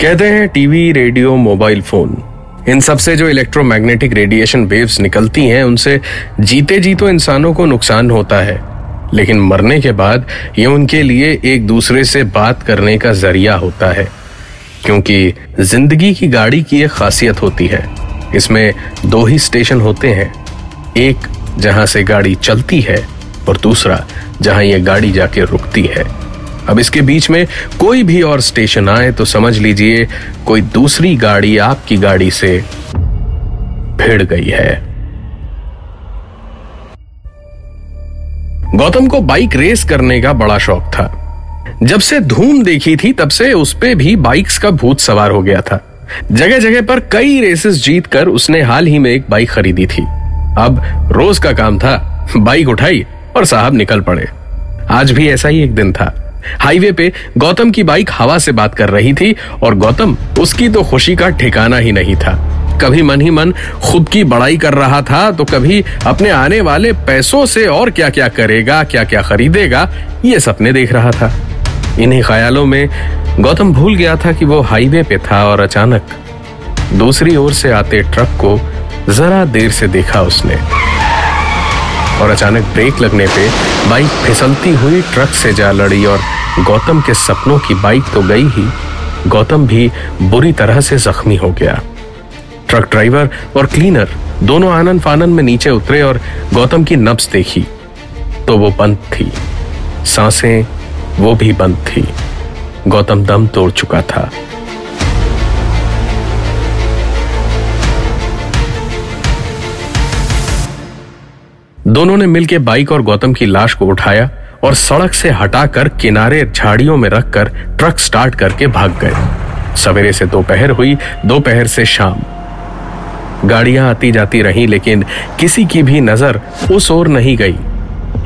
कहते हैं TV, radio, mobile phone. इन सबसे जो इलेक्ट्रोमैग्नेटिक रेडिएशन वेव्स निकलती हैं, उनसे जीते जी तो इंसानों को नुकसान होता है। लेकिन मरने के बाद ये उनके लिए एक दूसरे से बात करने का ज़रिया होता है। क्योंकि ज़िंदगी की गाड़ी की एक खासियत होती है। इसमें दो ही स्टेशन होते हैं। एक जहाँ से गाड़ी चलती है और दूसरा जहाँ ये गाड़ी जाके रुकती है। अब इसके बीच में कोई भी और स्टेशन आए तो समझ लीजिए कोई दूसरी गाड़ी आपकी गाड़ी से भिड़ गई है। गौतम को बाइक रेस करने का बड़ा शौक था। जब से धूम देखी थी, तब से उस पे भी बाइक्स का भूत सवार हो गया था। जगह जगह पर कई रेसेस जीत कर उसने हाल ही में एक बाइक खरीदी थी। अब रोज का काम था। बाइक उठाई और साहब निकल पड़े। आज भी ऐसा ही एक दिन था। हाईवे पे गौतम की बाइक हवा से बात कर रही थी और गौतम, उसकी तो खुशी का ठिकाना ही नहीं था। कभी मन ही मन खुद की बड़ाई कर रहा था तो कभी अपने आने वाले पैसों से और क्या क्या करेगा क्या क्या खरीदेगा, ये सपने देख रहा था। इन्हीं ख्यालों में गौतम भूल गया था कि वो हाईवे पे था और अचानक दूसरी ओर से आते ट्रक को जरा देर से देखा उसने। और अचानक ब्रेक लगने पे बाइक फिसलती हुई ट्रक से जा लड़ी और गौतम के सपनों की बाइक तो गई ही। गौतम भी बुरी तरह से जख्मी हो गया। ट्रक ड्राइवर और क्लीनर दोनों आनंद फानन में नीचे उतरे और गौतम की नब्स देखी। तो वो बंद थी। साँसें वो भी बंद थी। गौतम दम तोड़ चुका था। दोनों ने मिलकर बाइक और गौतम की लाश को उठाया और सड़क से हटाकर किनारे झाड़ियों में रखकर ट्रक स्टार्ट करके भाग गए। सवेरे से दोपहर हुई, दोपहर से शाम। गाड़ियाँ आती जाती रहीं, लेकिन किसी की भी नज़र उस ओर नहीं गई।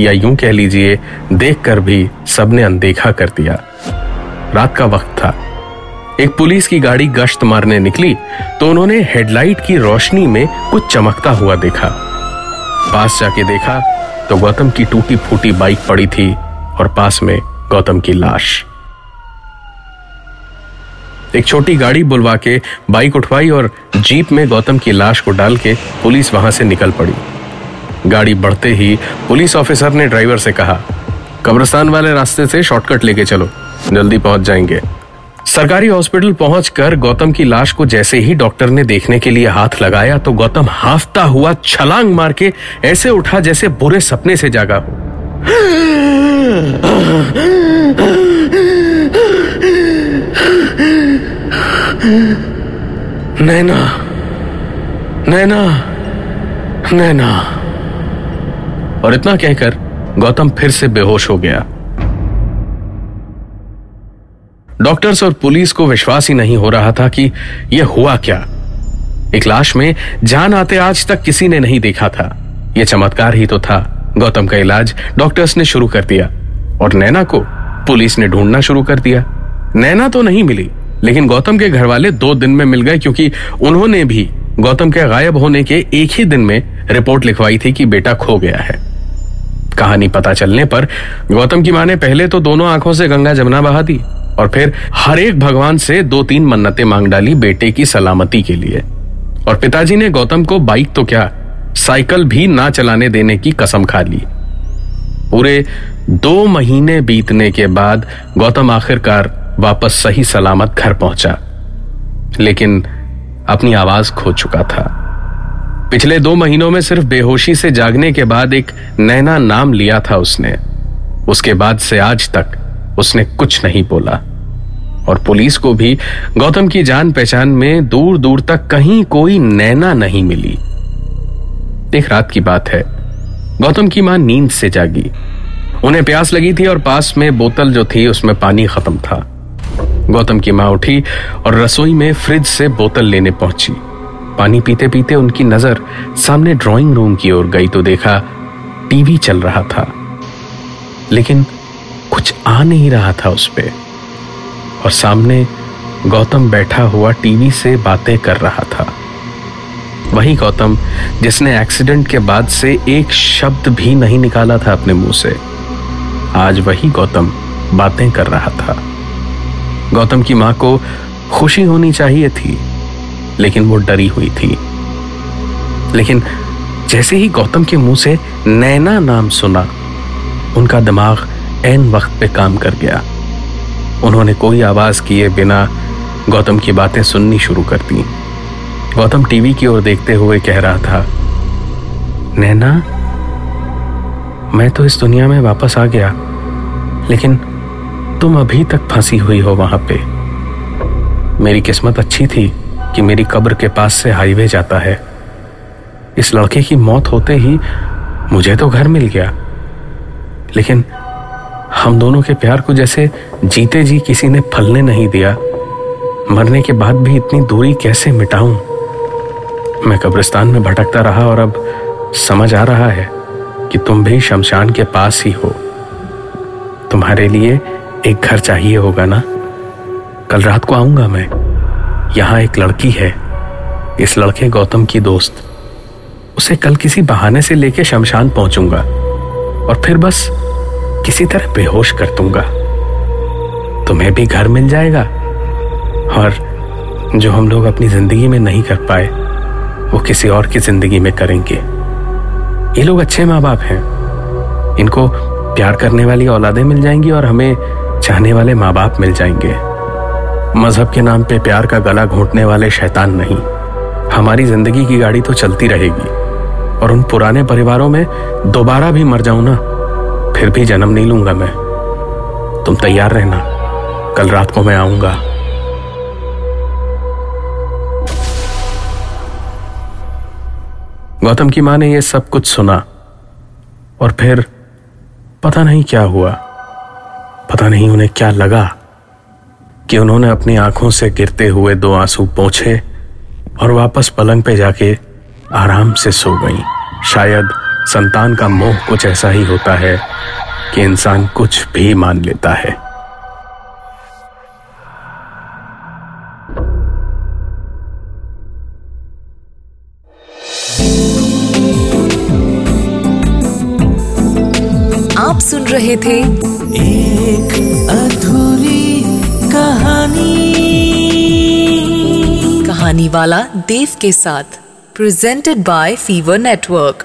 या यूँ कह लीजिए, देखकर भी सबने अनदेखा कर दिया। रात का वक्त था। एक पुलिस की गाड़ी गश्त मारने निकली तो उन्होंने हेडलाइट की रोशनी में कुछ चमकता हुआ देखा। पास जाके देखा तो गौतम की टूटी फूटी बाइक पड़ी थी और पास में गौतम की लाश। एक छोटी गाड़ी बुलवा के बाइक उठवाई और जीप में गौतम की लाश को डाल के पुलिस वहाँ से निकल पड़ी। गाड़ी बढ़ते ही पुलिस ऑफिसर ने ड्राइवर से कहा, कब्रस्तान वाले रास्ते से शॉर्टकट लेके चलो, जल्दी पहुँच जाएँगे। सरकारी हॉस्पिटल पहुंचकर गौतम की लाश को जैसे ही डॉक्टर ने देखने के लिए हाथ लगाया तो गौतम हाफता हुआ छलांग मार के ऐसे उठा जैसे बुरे सपने से जागा। हो नैना नैना नैना। और इतना कहकर गौतम फिर से बेहोश हो गया। डॉक्टर्स और पुलिस को विश्वास ही नहीं हो रहा था कि यह हुआ क्या। एक लाश में जान आते आज तक किसी ने नहीं देखा था। यह चमत्कार ही तो था। गौतम का इलाज डॉक्टर्स ने शुरू कर दिया और नैना को पुलिस ने ढूंढना शुरू कर दिया। नैना तो नहीं मिली, लेकिन गौतम के घर वाले दो दिन में मिल गए क्योंकि उन्होंने भी गौतम के गायब होने के एक ही दिन में रिपोर्ट लिखवाई थी कि बेटा खो गया है। कहानी पता चलने पर गौतम की माँ ने पहले तो दोनों आँखों से गंगा जमुना बहा दी। और फिर हर एक भगवान से दो तीन मन्नतें मांग डाली बेटे की सलामती के लिए। और पिताजी ने गौतम को, बाइक तो क्या? साइकिल भी ना चलाने देने की कसम खा ली। पूरे दो महीने बीतने के बाद गौतम आखिरकार वापस सही सलामत घर पहुँचा। लेकिन अपनी आवाज़ खो चुका था। पिछले दो महीनों में सिर्फ़ बेहोशी से जागने के बाद एक नैना नाम लिया था उसने। उसके बाद से आज तक उसने कुछ नहीं बोला। और पुलिस को भी गौतम की जान पहचान में दूर दूर तक कहीं कोई नैना नहीं मिली। एक रात की बात है। गौतम की माँ नींद से जागी। उन्हें प्यास लगी थी और पास में बोतल जो थी उसमें पानी खत्म था। गौतम की माँ उठी और रसोई में फ्रिज से बोतल लेने पहुँची। पानी पीते पीते उनकी नज़र सामने ड्राइंग रूम की ओर गई तो देखा टीवी चल रहा था। लेकिन कुछ आ नहीं रहा था उस पे। और सामने गौतम बैठा हुआ टीवी से बातें कर रहा था। वही गौतम, जिसने एक्सीडेंट के बाद से एक शब्द भी नहीं निकाला था अपने मुँह से, आज वही गौतम बातें कर रहा था। गौतम की माँ को खुशी होनी चाहिए थी, लेकिन वो डरी हुई थी। लेकिन जैसे ही गौतम के मुँह से नैना नाम सुना, उनका दिमाग एन वक्त पे काम कर गया। उन्होंने कोई आवाज़ किए बिना गौतम की बातें सुननी शुरू कर दी। गौतम टीवी की ओर देखते हुए कह रहा था, नैना, मैं तो इस दुनिया में वापस आ गया, लेकिन तुम अभी तक फंसी हुई हो वहाँ पे। मेरी किस्मत अच्छी थी कि मेरी कब्र के पास से हाईवे जाता है। इस लड़के की मौत होते ही मुझे तो घर मिल गया, लेकिन हम दोनों के प्यार को जैसे जीते जी किसी ने फलने नहीं दिया, मरने के बाद भी इतनी दूरी कैसे मिटाऊं? मैं कब्रिस्तान में भटकता रहा और अब समझ आ रहा है कि तुम भी शमशान के पास ही हो। तुम्हारे लिए एक घर चाहिए होगा ना? कल रात को आऊँगा मैं। यहाँ एक लड़की है, इस लड़के गौतम की दोस्त। उसे कल किसी बहाने से लेके शमशान पहुंचूँगा। और फिर बस किसी तरह बेहोश कर दूँगा। तुम्हें भी घर मिल जाएगा। और जो हम लोग अपनी ज़िंदगी में नहीं कर पाए, वो किसी और की ज़िंदगी में करेंगे। ये लोग अच्छे माँ बाप हैं। इनको प्यार करने वाली औलादें मिल जाएँगी और हमें चाहने वाले माँ बाप मिल जाएँगे। मज़हब के नाम पे प्यार का गला घोंटने वाले शैतान नहीं। हमारी ज़िंदगी की गाड़ी तो चलती रहेगी। और उन पुराने परिवारों में दोबारा भी मर जाऊँ ना? फिर भी जन्म नहीं लूँगा मैं। तुम तैयार रहना। कल रात को मैं आऊँगा। गौतम की माँ ने यह सब कुछ सुना और फिर पता नहीं क्या हुआ। पता नहीं उन्हें क्या लगा कि उन्होंने अपनी आँखों से गिरते हुए दो आँसू पोछे और वापस पलंग पे जाके आराम से सो गई। शायद संतान का मोह कुछ ऐसा ही होता है कि इंसान कुछ भी मान लेता है। आप सुन रहे थे एक अधूरी कहानी। कहानी वाला देव के साथ प्रेजेंटेड बाय फीवर नेटवर्क